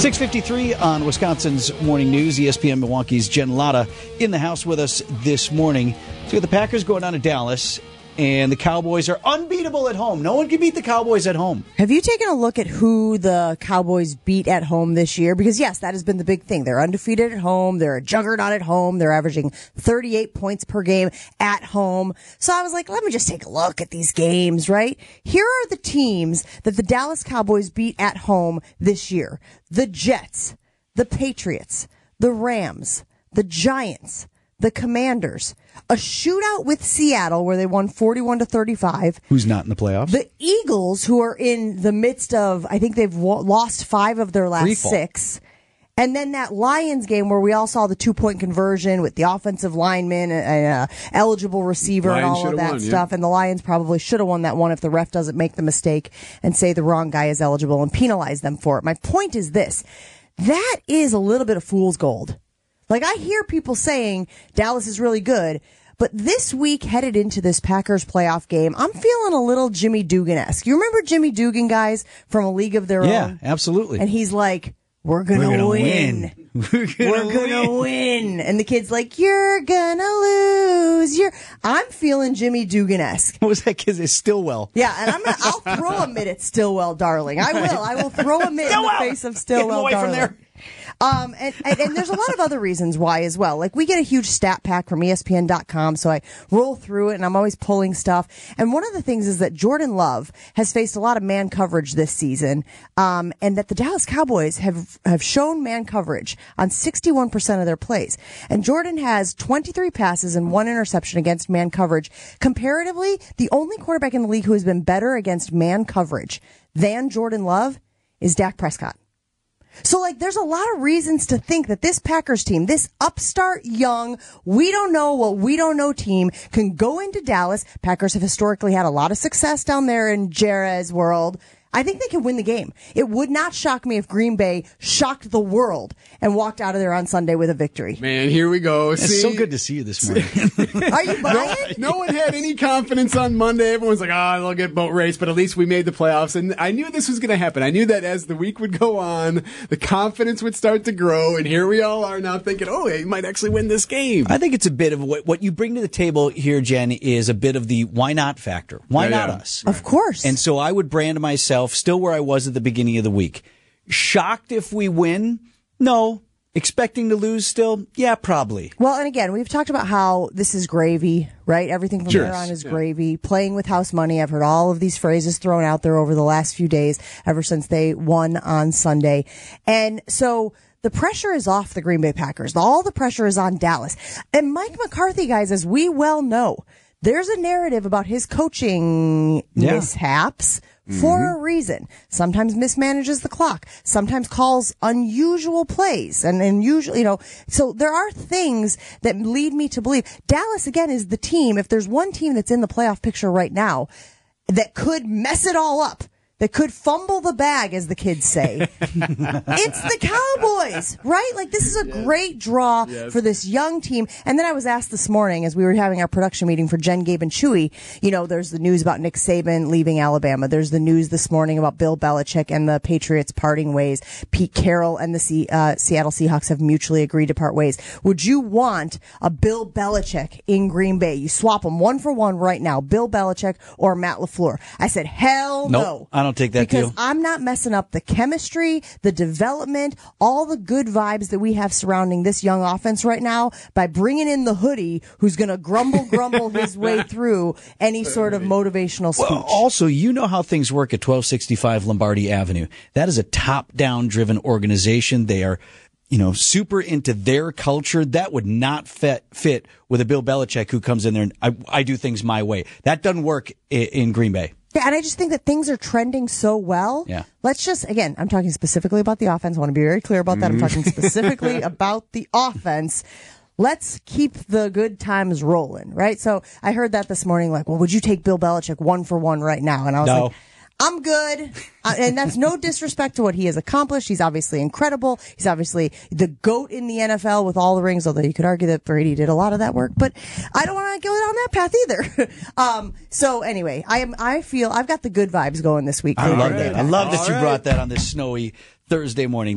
653 on Wisconsin's Morning News. ESPN Milwaukee's Jen Lada in the house with us this morning. So the Packers going down to Dallas, and the Cowboys are unbeatable at home. No one can beat the Cowboys at home. Have you taken a look at who the Cowboys beat at home this year? Because yes, that has been the big thing. They're undefeated at home. They're a juggernaut at home. They're averaging 38 points per game at home. So I was like, let me just take a look at these games, right? Here are the teams that the Dallas Cowboys beat at home this year. The Jets, the Patriots, the Rams, the Giants, the Commanders, a shootout with Seattle where they won 41 to 35. Who's not in the playoffs? The Eagles, who are in the midst of, I think they've wo- lost five of their last Freefall. six. And then that Lions game where we all saw the two point conversion with the offensive lineman and uh, eligible receiver and all of that won, yeah. stuff. And the Lions probably should have won that one if the ref doesn't make the mistake and say the wrong guy is eligible and penalize them for it. My point is this. That is a little bit of fool's gold. Like I hear people saying Dallas is really good, but this week headed into this Packers playoff game, I'm feeling a little Jimmy Dugan esque. You remember Jimmy Dugan guys from a league of their yeah, own? Yeah, absolutely. And he's like, we're gonna, We're gonna win. win. We're gonna We're gonna win. And the kid's like, you're gonna lose. You're, I'm feeling Jimmy Dugan esque. what was that kid? It's Stillwell. Yeah, and I'm gonna, I'll throw a mitt at Stillwell, darling. I will. I will throw a mitt in the face of Get him Stillwell, from darling. there. Um, and, and, and there's a lot of other reasons why as well. Like we get a huge stat pack from ESPN.com, so I roll through it and I'm always pulling stuff. And one of the things is that Jordan Love has faced a lot of man coverage this season, um, and that the Dallas Cowboys have have shown man coverage on 61% of their plays. And Jordan has 23 passes and one interception against man coverage. Comparatively, the only quarterback in the league who has been better against man coverage than Jordan Love is Dak Prescott. So like there's a lot of reasons to think that this Packers team, this upstart young, we don't know what we don't know team can go into Dallas. Packers have historically had a lot of success down there in Jerry's world. I think they can win the game. It would not shock me if Green Bay shocked the world and walked out of there on Sunday with a victory. Man, here we go. It's See? so good to see you this morning. Are you buying? No one had any confidence on Monday. Everyone's like, "Ah, they'll get boat race," but at least we made the playoffs. And I knew this was going to happen. I knew that as the week would go on, the confidence would start to grow. And here we all are now thinking, "Oh, they might actually win this game." I think it's a bit of what what you bring to the table here, Jen, is a bit of the why not factor. Why Yeah, not yeah. us? Of course. And so I would brand myself still where I was at the beginning of the week. Shocked if we win? No. Expecting to lose still? Yeah, probably. Well, and again, we've talked about how this is gravy, right? Everything from Sure. here on is gravy. Playing with house money. I've heard all of these phrases thrown out there over the last few days, ever since they won on Sunday. And so the pressure is off the Green Bay Packers. All the pressure is on Dallas. And Mike McCarthy, guys, as we well know, there's a narrative about his coaching Yeah. mishaps mm-hmm. for a reason. Sometimes mismanages the clock. Sometimes calls unusual plays and unusual, you know, so there are things that lead me to believe Dallas again is the team. If there's one team that's in the playoff picture right now that could mess it all up. That could fumble the bag, as the kids say. it's the Cowboys, right? Like this is a great draw for this young team. And then I was asked this morning as we were having our production meeting for Jen, Gabe, and Chewy. You know, there's the news about Nick Saban leaving Alabama. There's the news this morning about Bill Belichick and the Patriots parting ways. Pete Carroll and the C- uh, Seattle Seahawks have mutually agreed to part ways. Would you want a Bill Belichick in Green Bay? You swap them one for one right now, Bill Belichick or Matt LaFleur. I said, hell Nope, no. I don't take that because deal. I'm not messing up the chemistry, the development, all the good vibes that we have surrounding this young offense right now by bringing in the hoodie who's going to grumble, grumble his way through any sort of motivational speech. Well, also, you know how things work at 1265 Lombardi Avenue. That is a top-down driven organization. They are, you know, super into their culture. That would not fit fit with a Bill Belichick who comes in there and I, I do things my way. That doesn't work in, in Green Bay. Yeah, and I just think that things are trending so well. Yeah. Let's just, again, I'm talking specifically about the offense. I want to be very clear about that. I'm talking mm. specifically about the offense. Let's keep the good times rolling, right? So I heard that this morning, like, well, would you take Bill Belichick one for one right now? And I was No. like, I'm good. Uh, and that's no disrespect to what he has accomplished. He's obviously incredible. He's obviously the GOAT in the NFL with all the rings, although you could argue that Brady did a lot of that work, but I don't want to go down that path either. um, so anyway, I am, I feel I've got the good vibes going this week. I love that. I love that All you right. brought that on this snowy Thursday morning.